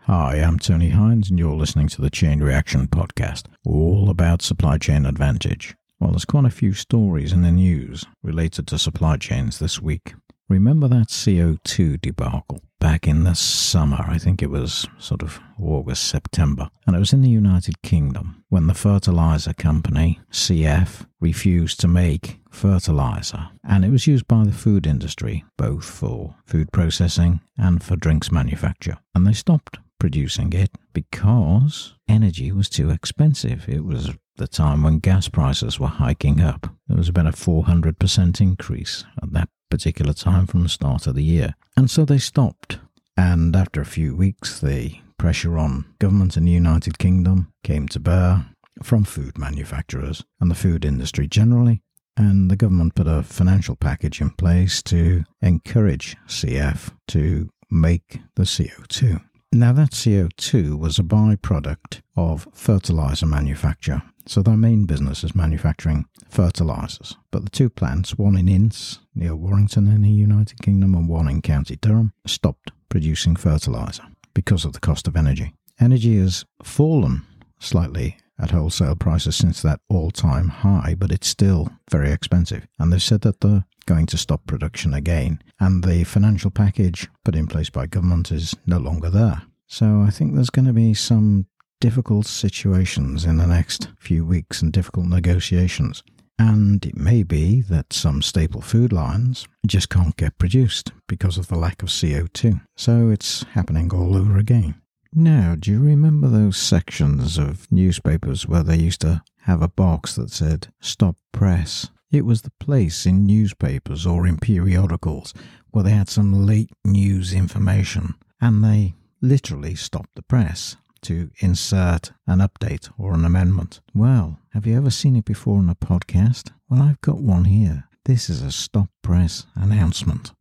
Hi, I'm Tony Hines, and you're listening to the Chain Reaction Podcast, all about supply chain advantage. Well, there's quite a few stories in the news related to supply chains this week. Remember that CO2 debacle back in the summer? I think it was sort of August, September. And it was in the United Kingdom when the fertilizer company, CF, refused to make fertilizer. And it was used by the food industry, both for food processing and for drinks manufacture. And they stopped producing it because energy was too expensive. It was the time when gas prices were hiking up. There was about a 400% increase at that particular time from the start of the year. And so they stopped. And after a few weeks, the pressure on government in the United Kingdom came to bear from food manufacturers and the food industry generally. And the government put a financial package in place to encourage CF to make the CO2. Now, that CO2 was a byproduct of fertilizer manufacture. So, their main business is manufacturing fertilizers. But the two plants, one in Ince, near Warrington in the United Kingdom, and one in County Durham, stopped producing fertilizer because of the cost of energy. Energy has fallen slightly at wholesale prices since that all time high, but it's still very expensive. And they've said that they're going to stop production again, and the financial package put in place by government is no longer there. So I think there's going to be some difficult situations in the next few weeks and difficult negotiations. And it may be that some staple food lines just can't get produced because of the lack of CO2. So it's happening all over again. Now, do you remember those sections of newspapers where they used to have a box that said Stop Press? It was the place in newspapers or in periodicals where they had some late news information and they literally stopped the press to insert an update or an amendment. Well, have you ever seen it before on a podcast? Well, I've got one here. This is a stop press announcement.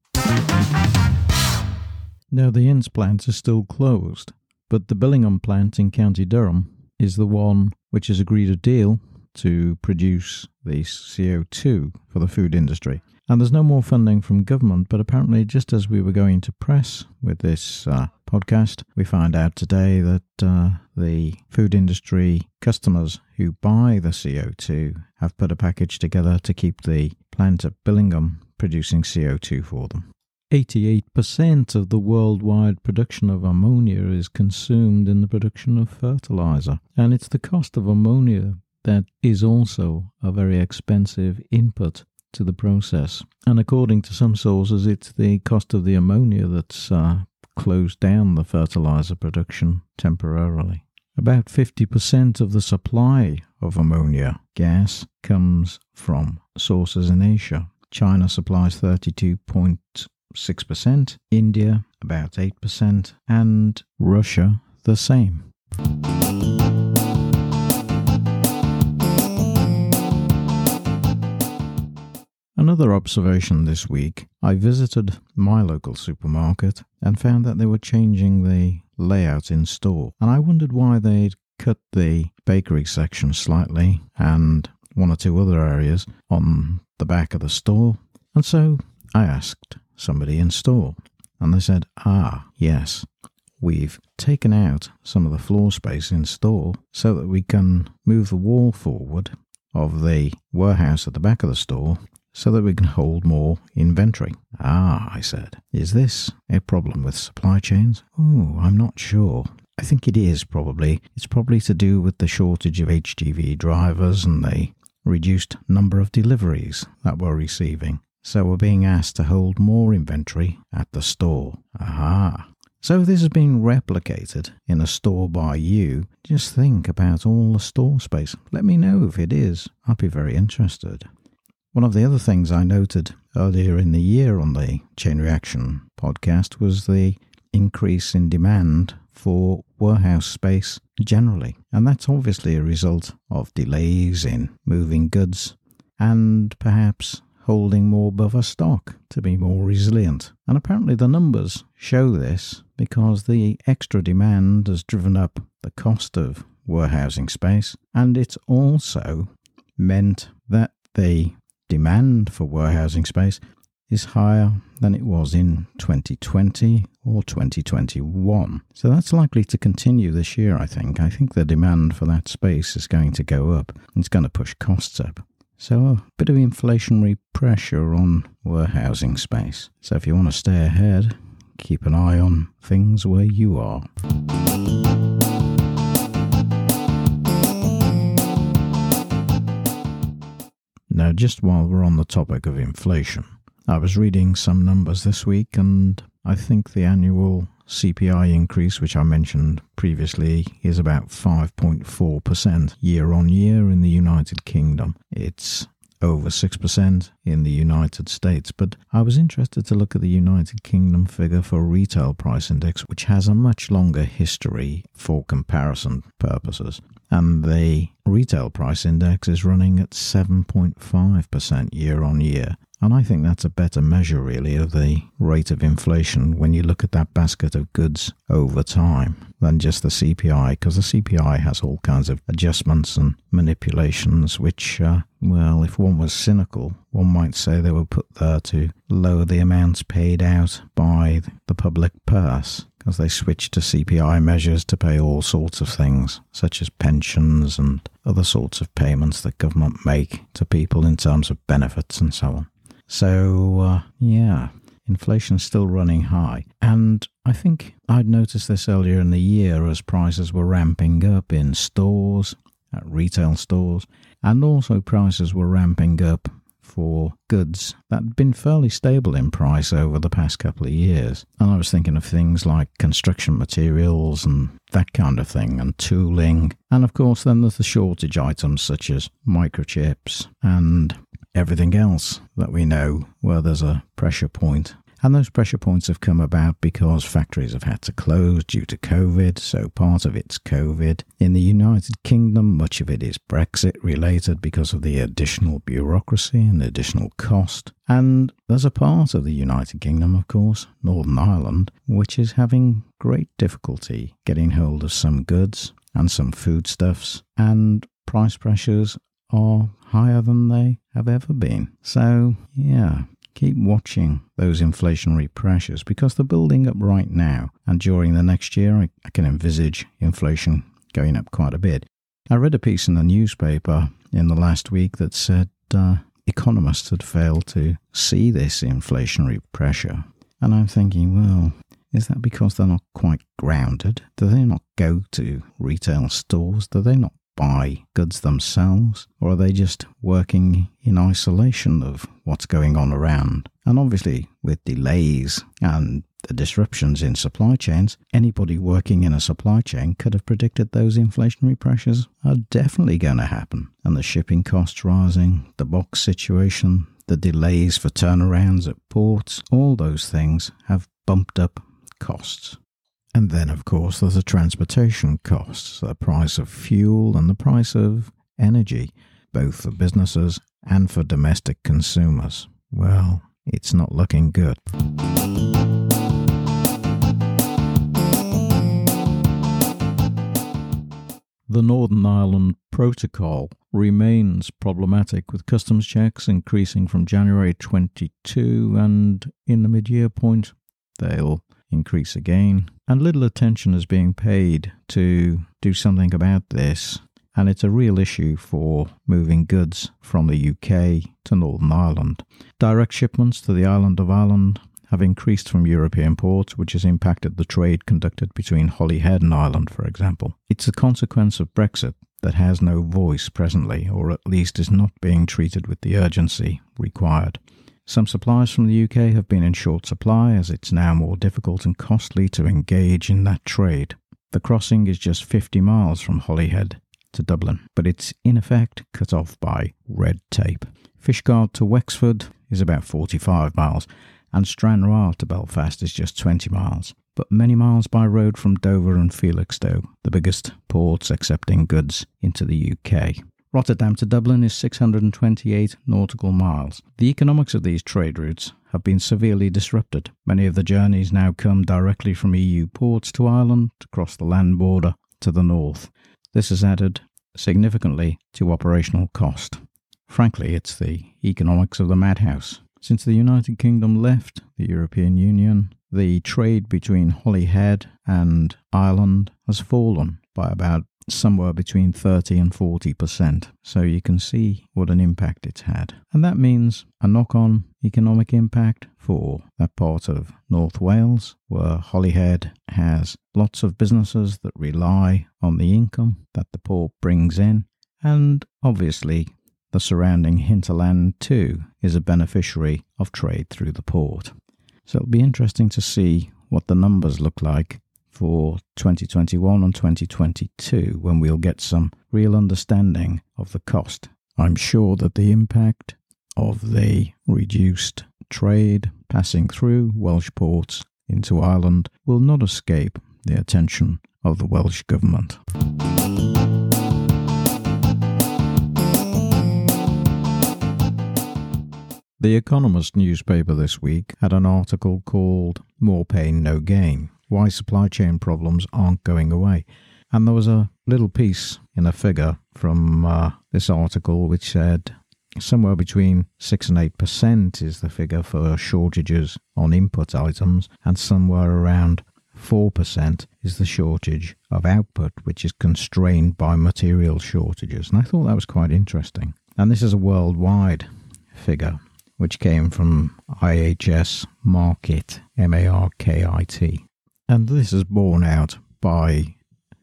Now, the Ince plant is still closed, but the Billingham plant in County Durham is the one which has agreed a deal to produce the CO2 for the food industry. And there's no more funding from government, but apparently, just as we were going to press with this uh, podcast, we find out today that uh, the food industry customers who buy the CO2 have put a package together to keep the plant at Billingham producing CO2 for them. 88% of the worldwide production of ammonia is consumed in the production of fertilizer, and it's the cost of ammonia that is also a very expensive input to the process. And according to some sources, it's the cost of the ammonia that's uh, closed down the fertilizer production temporarily. About 50% of the supply of ammonia gas comes from sources in Asia. China supplies 32.6%, India about 8%, and Russia the same. Another observation this week I visited my local supermarket and found that they were changing the layout in store. And I wondered why they'd cut the bakery section slightly and one or two other areas on the back of the store. And so I asked somebody in store, and they said, Ah, yes, we've taken out some of the floor space in store so that we can move the wall forward of the warehouse at the back of the store so that we can hold more inventory. Ah, I said, is this a problem with supply chains? Oh, I'm not sure. I think it is probably. It's probably to do with the shortage of HGV drivers and the reduced number of deliveries that we're receiving. So we're being asked to hold more inventory at the store. Aha. So this has been replicated in a store by you, just think about all the store space. Let me know if it is. I'd be very interested. One of the other things I noted earlier in the year on the Chain Reaction podcast was the increase in demand for warehouse space generally. And that's obviously a result of delays in moving goods and perhaps holding more buffer stock to be more resilient. And apparently the numbers show this because the extra demand has driven up the cost of warehousing space and it's also meant that the demand for warehousing space is higher than it was in 2020 or 2021. So that's likely to continue this year, I think. I think the demand for that space is going to go up. It's going to push costs up. So a bit of inflationary pressure on warehousing space. So if you want to stay ahead, keep an eye on things where you are. Just while we're on the topic of inflation, I was reading some numbers this week, and I think the annual CPI increase, which I mentioned previously, is about 5.4% year on year in the United Kingdom. It's over 6% in the United States. But I was interested to look at the United Kingdom figure for retail price index, which has a much longer history for comparison purposes. And the retail price index is running at 7.5% year on year. And I think that's a better measure, really, of the rate of inflation when you look at that basket of goods over time than just the CPI, because the CPI has all kinds of adjustments and manipulations, which, uh, well, if one was cynical, one might say they were put there to lower the amounts paid out by the public purse because they switched to CPI measures to pay all sorts of things, such as pensions and other sorts of payments that government make to people in terms of benefits and so on. So, uh, yeah, inflation's still running high. And I think I'd noticed this earlier in the year as prices were ramping up in stores, at retail stores, and also prices were ramping up for goods that had been fairly stable in price over the past couple of years. And I was thinking of things like construction materials and that kind of thing, and tooling. And of course, then there's the shortage items such as microchips and everything else that we know where there's a pressure point. And those pressure points have come about because factories have had to close due to COVID, so part of it's COVID. In the United Kingdom, much of it is Brexit related because of the additional bureaucracy and additional cost. And there's a part of the United Kingdom, of course, Northern Ireland, which is having great difficulty getting hold of some goods and some foodstuffs, and price pressures are higher than they have ever been. So, yeah, keep watching those inflationary pressures because they're building up right now. And during the next year, I, I can envisage inflation going up quite a bit. I read a piece in the newspaper in the last week that said uh, economists had failed to see this inflationary pressure. And I'm thinking, well, is that because they're not quite grounded? Do they not go to retail stores? Do they not buy goods themselves, or are they just working in isolation of what's going on around? And obviously, with delays and the disruptions in supply chains, anybody working in a supply chain could have predicted those inflationary pressures are definitely going to happen. And the shipping costs rising, the box situation, the delays for turnarounds at ports, all those things have bumped up costs. And then, of course, there's the transportation costs, the price of fuel, and the price of energy, both for businesses and for domestic consumers. Well, it's not looking good. The Northern Ireland Protocol remains problematic with customs checks increasing from January 22 and in the mid year point they'll increase again. And little attention is being paid to do something about this. And it's a real issue for moving goods from the UK to Northern Ireland. Direct shipments to the island of Ireland have increased from European ports, which has impacted the trade conducted between Holyhead and Ireland, for example. It's a consequence of Brexit that has no voice presently, or at least is not being treated with the urgency required. Some supplies from the UK have been in short supply as it's now more difficult and costly to engage in that trade. The crossing is just 50 miles from Holyhead to Dublin, but it's in effect cut off by red tape. Fishguard to Wexford is about 45 miles, and Stranraer to Belfast is just 20 miles, but many miles by road from Dover and Felixstowe, the biggest ports accepting goods into the UK. Rotterdam to Dublin is 628 nautical miles. The economics of these trade routes have been severely disrupted. Many of the journeys now come directly from EU ports to Ireland, across the land border to the north. This has added significantly to operational cost. Frankly, it's the economics of the madhouse. Since the United Kingdom left the European Union, the trade between Holyhead and Ireland has fallen by about somewhere between 30 and 40%. So you can see what an impact it's had. And that means a knock on economic impact for that part of North Wales, where Holyhead has lots of businesses that rely on the income that the port brings in. And obviously, the surrounding hinterland too is a beneficiary of trade through the port. So it'll be interesting to see what the numbers look like for 2021 and 2022 when we'll get some real understanding of the cost. I'm sure that the impact of the reduced trade passing through Welsh ports into Ireland will not escape the attention of the Welsh Government. The Economist newspaper this week had an article called More Pain, No Gain Why Supply Chain Problems Aren't Going Away. And there was a little piece in a figure from uh, this article which said somewhere between 6 and 8% is the figure for shortages on input items, and somewhere around 4% is the shortage of output, which is constrained by material shortages. And I thought that was quite interesting. And this is a worldwide figure which came from IHS Markit, M A R K I T. And this is borne out by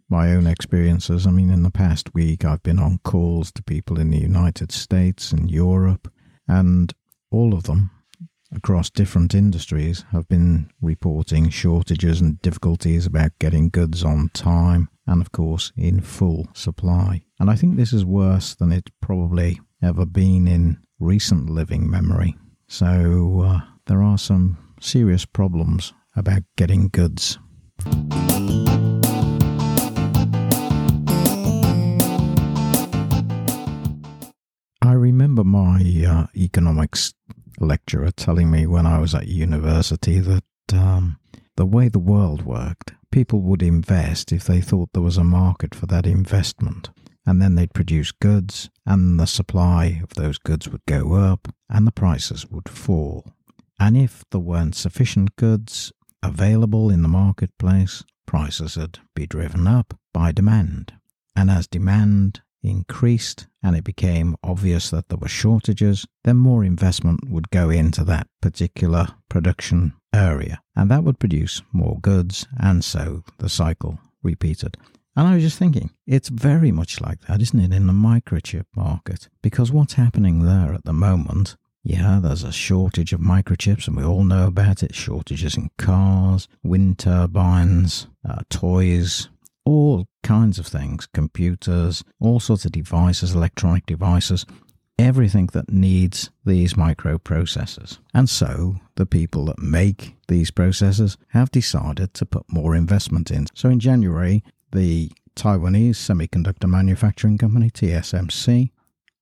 my own experiences. I mean, in the past week, I've been on calls to people in the United States and Europe, and all of them across different industries have been reporting shortages and difficulties about getting goods on time and, of course, in full supply. And I think this is worse than it's probably ever been in recent living memory. So uh, there are some serious problems about getting goods. I remember my uh, economics lecturer telling me when I was at university that um, the way the world worked, people would invest if they thought there was a market for that investment and then they'd produce goods, and the supply of those goods would go up, and the prices would fall. And if there weren't sufficient goods available in the marketplace, prices would be driven up by demand. And as demand increased and it became obvious that there were shortages, then more investment would go into that particular production area, and that would produce more goods, and so the cycle repeated. And I was just thinking, it's very much like that, isn't it, in the microchip market? Because what's happening there at the moment, yeah, there's a shortage of microchips, and we all know about it shortages in cars, wind turbines, uh, toys, all kinds of things, computers, all sorts of devices, electronic devices, everything that needs these microprocessors. And so the people that make these processors have decided to put more investment in. So in January, the Taiwanese semiconductor manufacturing company, TSMC,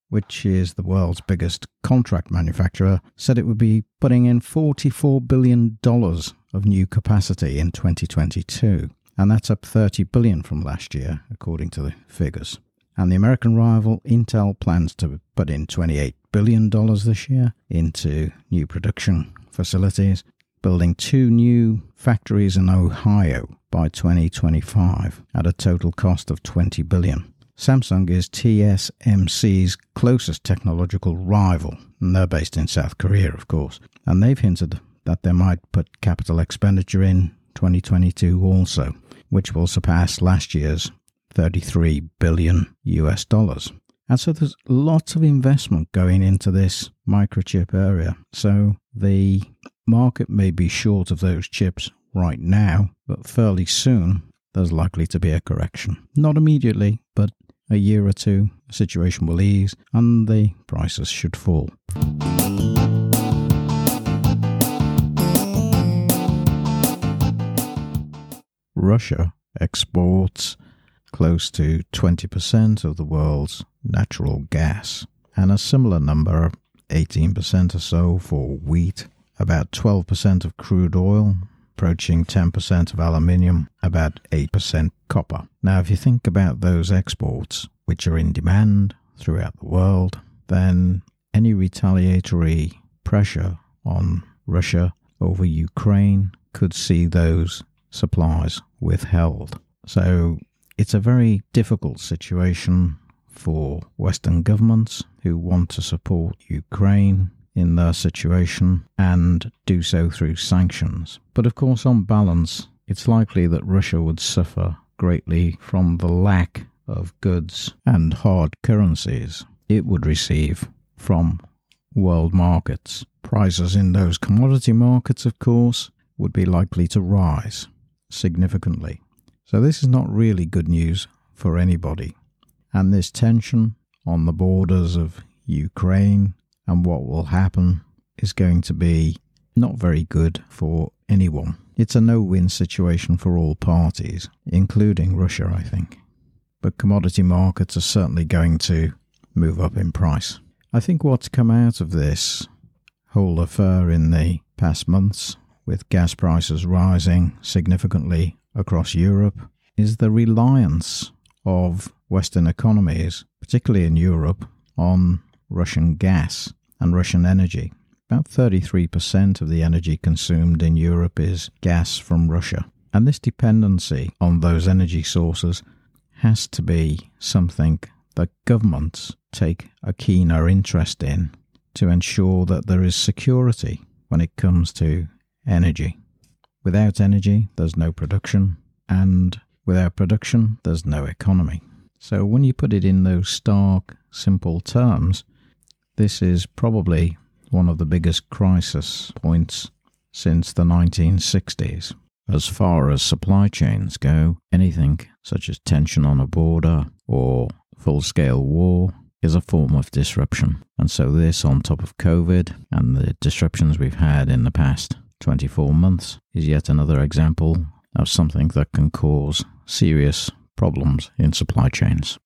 which is the world's biggest contract manufacturer, said it would be putting in $44 billion of new capacity in 2022. And that's up 30 billion from last year, according to the figures. And the American rival Intel plans to put in $28 billion this year into new production facilities, building two new factories in Ohio by 2025 at a total cost of 20 billion. Samsung is TSMC's closest technological rival, and they're based in South Korea, of course. And they've hinted that they might put capital expenditure in 2022 also, which will surpass last year's 33 billion US dollars. And so there's lots of investment going into this microchip area. So the market may be short of those chips right now, but fairly soon there's likely to be a correction. Not immediately, but a year or two, the situation will ease and the prices should fall. Russia exports close to 20% of the world's natural gas, and a similar number, 18% or so, for wheat, about 12% of crude oil, approaching 10% of aluminium, about 8% copper. Now, if you think about those exports, which are in demand throughout the world, then any retaliatory pressure on Russia over Ukraine could see those supplies withheld. So it's a very difficult situation for Western governments who want to support Ukraine in their situation and do so through sanctions. But of course, on balance, it's likely that Russia would suffer greatly from the lack of goods and hard currencies it would receive from world markets. Prices in those commodity markets, of course, would be likely to rise significantly. So, this is not really good news for anybody. And this tension on the borders of Ukraine and what will happen is going to be not very good for anyone. It's a no win situation for all parties, including Russia, I think. But commodity markets are certainly going to move up in price. I think what's come out of this whole affair in the past months, with gas prices rising significantly across Europe, is the reliance of Western economies, particularly in Europe, on Russian gas and Russian energy. About 33% of the energy consumed in Europe is gas from Russia. And this dependency on those energy sources has to be something that governments take a keener interest in to ensure that there is security when it comes to energy. Without energy, there's no production, and without production, there's no economy. So, when you put it in those stark, simple terms, this is probably one of the biggest crisis points since the 1960s. As far as supply chains go, anything such as tension on a border or full scale war is a form of disruption. And so, this on top of COVID and the disruptions we've had in the past 24 months is yet another example of something that can cause serious problems in supply chains.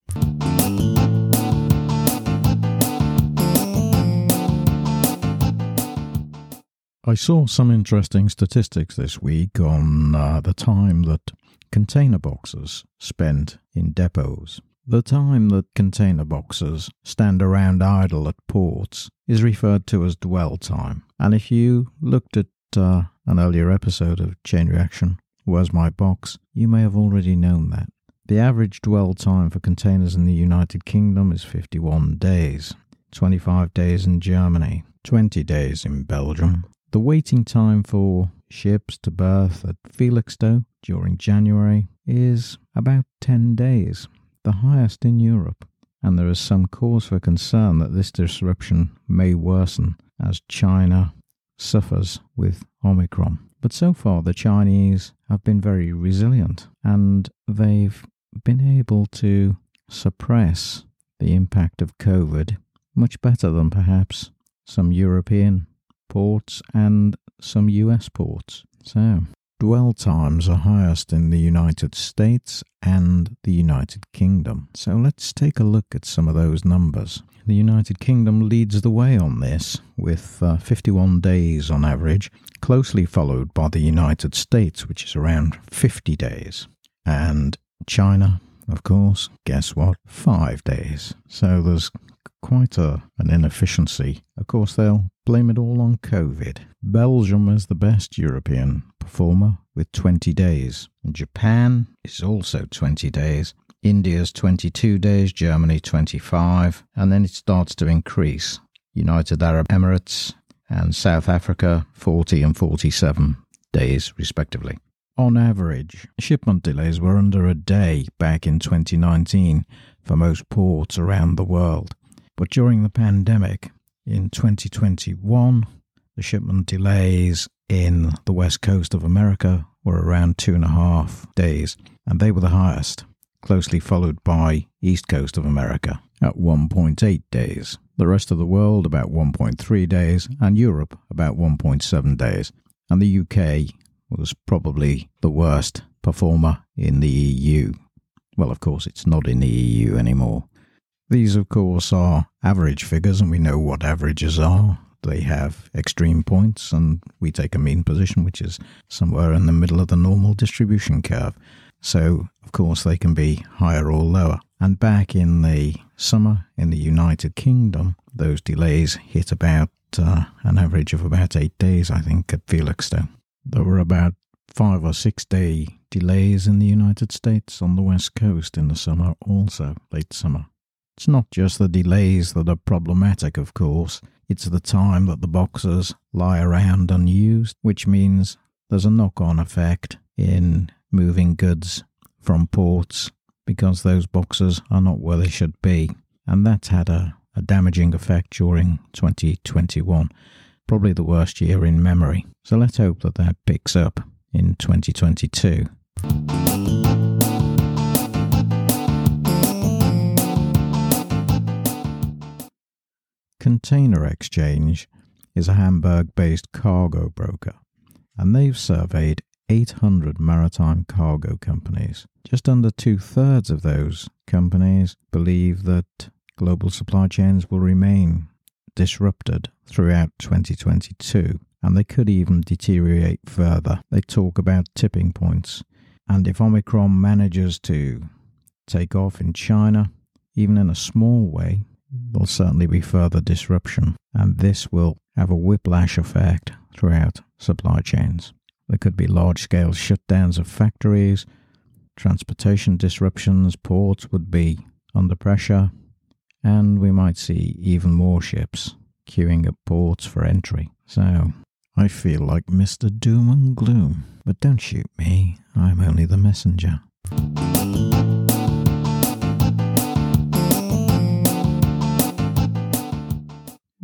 I saw some interesting statistics this week on uh, the time that container boxes spend in depots. The time that container boxes stand around idle at ports is referred to as dwell time. And if you looked at uh, an earlier episode of Chain Reaction, Where's My Box, you may have already known that. The average dwell time for containers in the United Kingdom is 51 days, 25 days in Germany, 20 days in Belgium. The waiting time for ships to berth at Felixstowe during January is about 10 days, the highest in Europe. And there is some cause for concern that this disruption may worsen as China suffers with Omicron. But so far, the Chinese have been very resilient and they've been able to suppress the impact of COVID much better than perhaps some European ports and some US ports. So, dwell times are highest in the United States and the United Kingdom. So, let's take a look at some of those numbers. The United Kingdom leads the way on this with uh, 51 days on average, closely followed by the United States, which is around 50 days. And China, of course, guess what? Five days. So there's quite a, an inefficiency. Of course, they'll blame it all on COVID. Belgium is the best European performer with 20 days. Japan is also 20 days. India's 22 days, Germany 25, and then it starts to increase. United Arab Emirates and South Africa 40 and 47 days, respectively. On average, shipment delays were under a day back in 2019 for most ports around the world. But during the pandemic in 2021, the shipment delays in the west coast of America were around two and a half days, and they were the highest closely followed by East Coast of America at 1.8 days, the rest of the world about 1.3 days, and Europe about 1.7 days. And the UK was probably the worst performer in the EU Well, of course, it's not in the EU anymore. These, of course, are average figures, and we know what averages are. They have extreme points, and we take a mean position, which is somewhere in the middle of the normal distribution curve. So, of course, they can be higher or lower. And back in the summer in the United Kingdom, those delays hit about uh, an average of about eight days, I think, at Felixstowe. There were about five or six day delays in the United States on the west coast in the summer, also late summer. It's not just the delays that are problematic, of course, it's the time that the boxes lie around unused, which means there's a knock on effect in moving goods from ports because those boxes are not where they should be. And that's had a, a damaging effect during 2021, probably the worst year in memory. So let's hope that that picks up in 2022. Container xChange is a Hamburg based cargo broker, and they've surveyed 800 maritime cargo companies. Just under two thirds of those companies believe that global supply chains will remain disrupted throughout 2022 and they could even deteriorate further. They talk about tipping points. And if Omicron manages to take off in China, even in a small way, there'll certainly be further disruption. And this will have a whiplash effect throughout supply chains. There could be large scale shutdowns of factories, transportation disruptions, ports would be under pressure, and we might see even more ships queuing at ports for entry. So, I feel like Mr. Doom and Gloom, but don't shoot me, I'm only the messenger.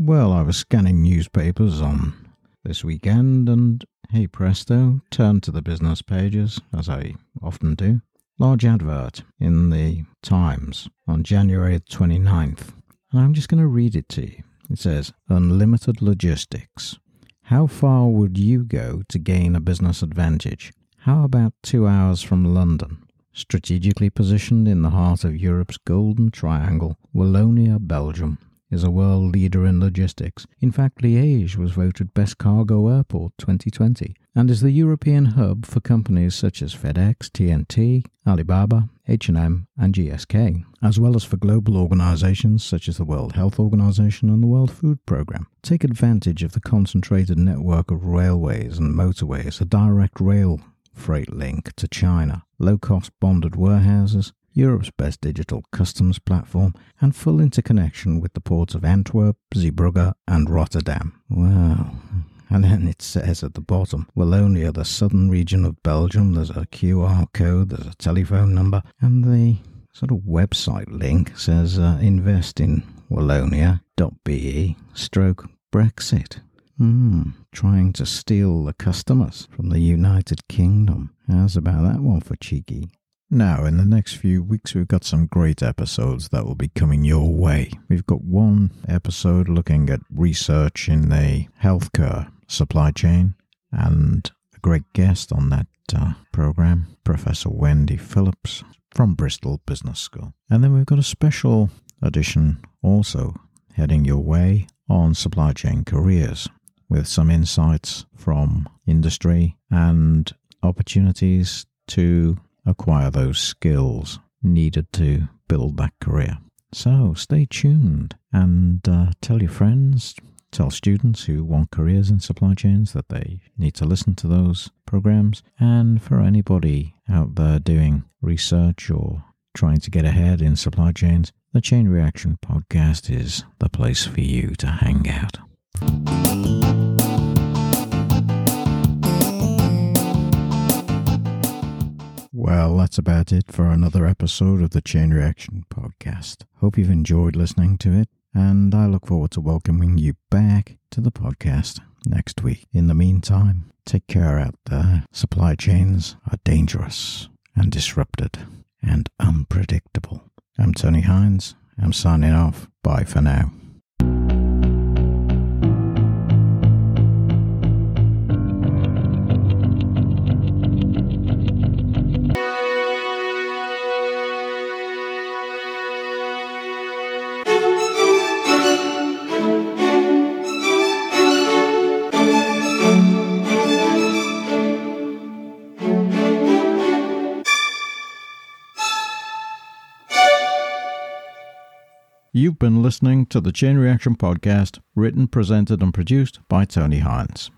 Well, I was scanning newspapers on this weekend and Hey presto, turn to the business pages, as I often do. Large advert in the Times on January 29th, and I'm just going to read it to you. It says, Unlimited Logistics. How far would you go to gain a business advantage? How about two hours from London? Strategically positioned in the heart of Europe's Golden Triangle, Wallonia, Belgium, is a world leader in logistics. In fact, Liège was voted Best Cargo Airport 2020 and is the European hub for companies such as FedEx, TNT, Alibaba, H&M and GSK, as well as for global organizations such as the World Health Organization and the World Food Programme. Take advantage of the concentrated network of railways and motorways, a direct rail freight link to China, low-cost bonded warehouses, Europe's best digital customs platform, and full interconnection with the ports of Antwerp, Zeebrugge, and Rotterdam. Wow. And then it says at the bottom, Wallonia, the southern region of Belgium, there's a QR code, there's a telephone number, and the sort of website link says uh, invest in wallonia.be stroke Brexit. Hmm, trying to steal the customers from the United Kingdom. How's about that one for cheeky? Now, in the next few weeks, we've got some great episodes that will be coming your way. We've got one episode looking at research in the healthcare supply chain, and a great guest on that uh, program, Professor Wendy Phillips from Bristol Business School. And then we've got a special edition also heading your way on supply chain careers with some insights from industry and opportunities to acquire those skills needed to build that career. So stay tuned and uh, tell your friends, tell students who want careers in supply chains that they need to listen to those programs. And for anybody out there doing research or trying to get ahead in supply chains, the Chain Reaction podcast is the place for you to hang out. Well, that's about it for another episode of the Chain Reaction podcast. Hope you've enjoyed listening to it, and I look forward to welcoming you back to the podcast next week. In the meantime, take care out there. Supply chains are dangerous and disrupted and unpredictable. I'm Tony Hines. I'm signing off. Bye for now. Listening to the Chain Reaction Podcast, written, presented, and produced by Tony Hines.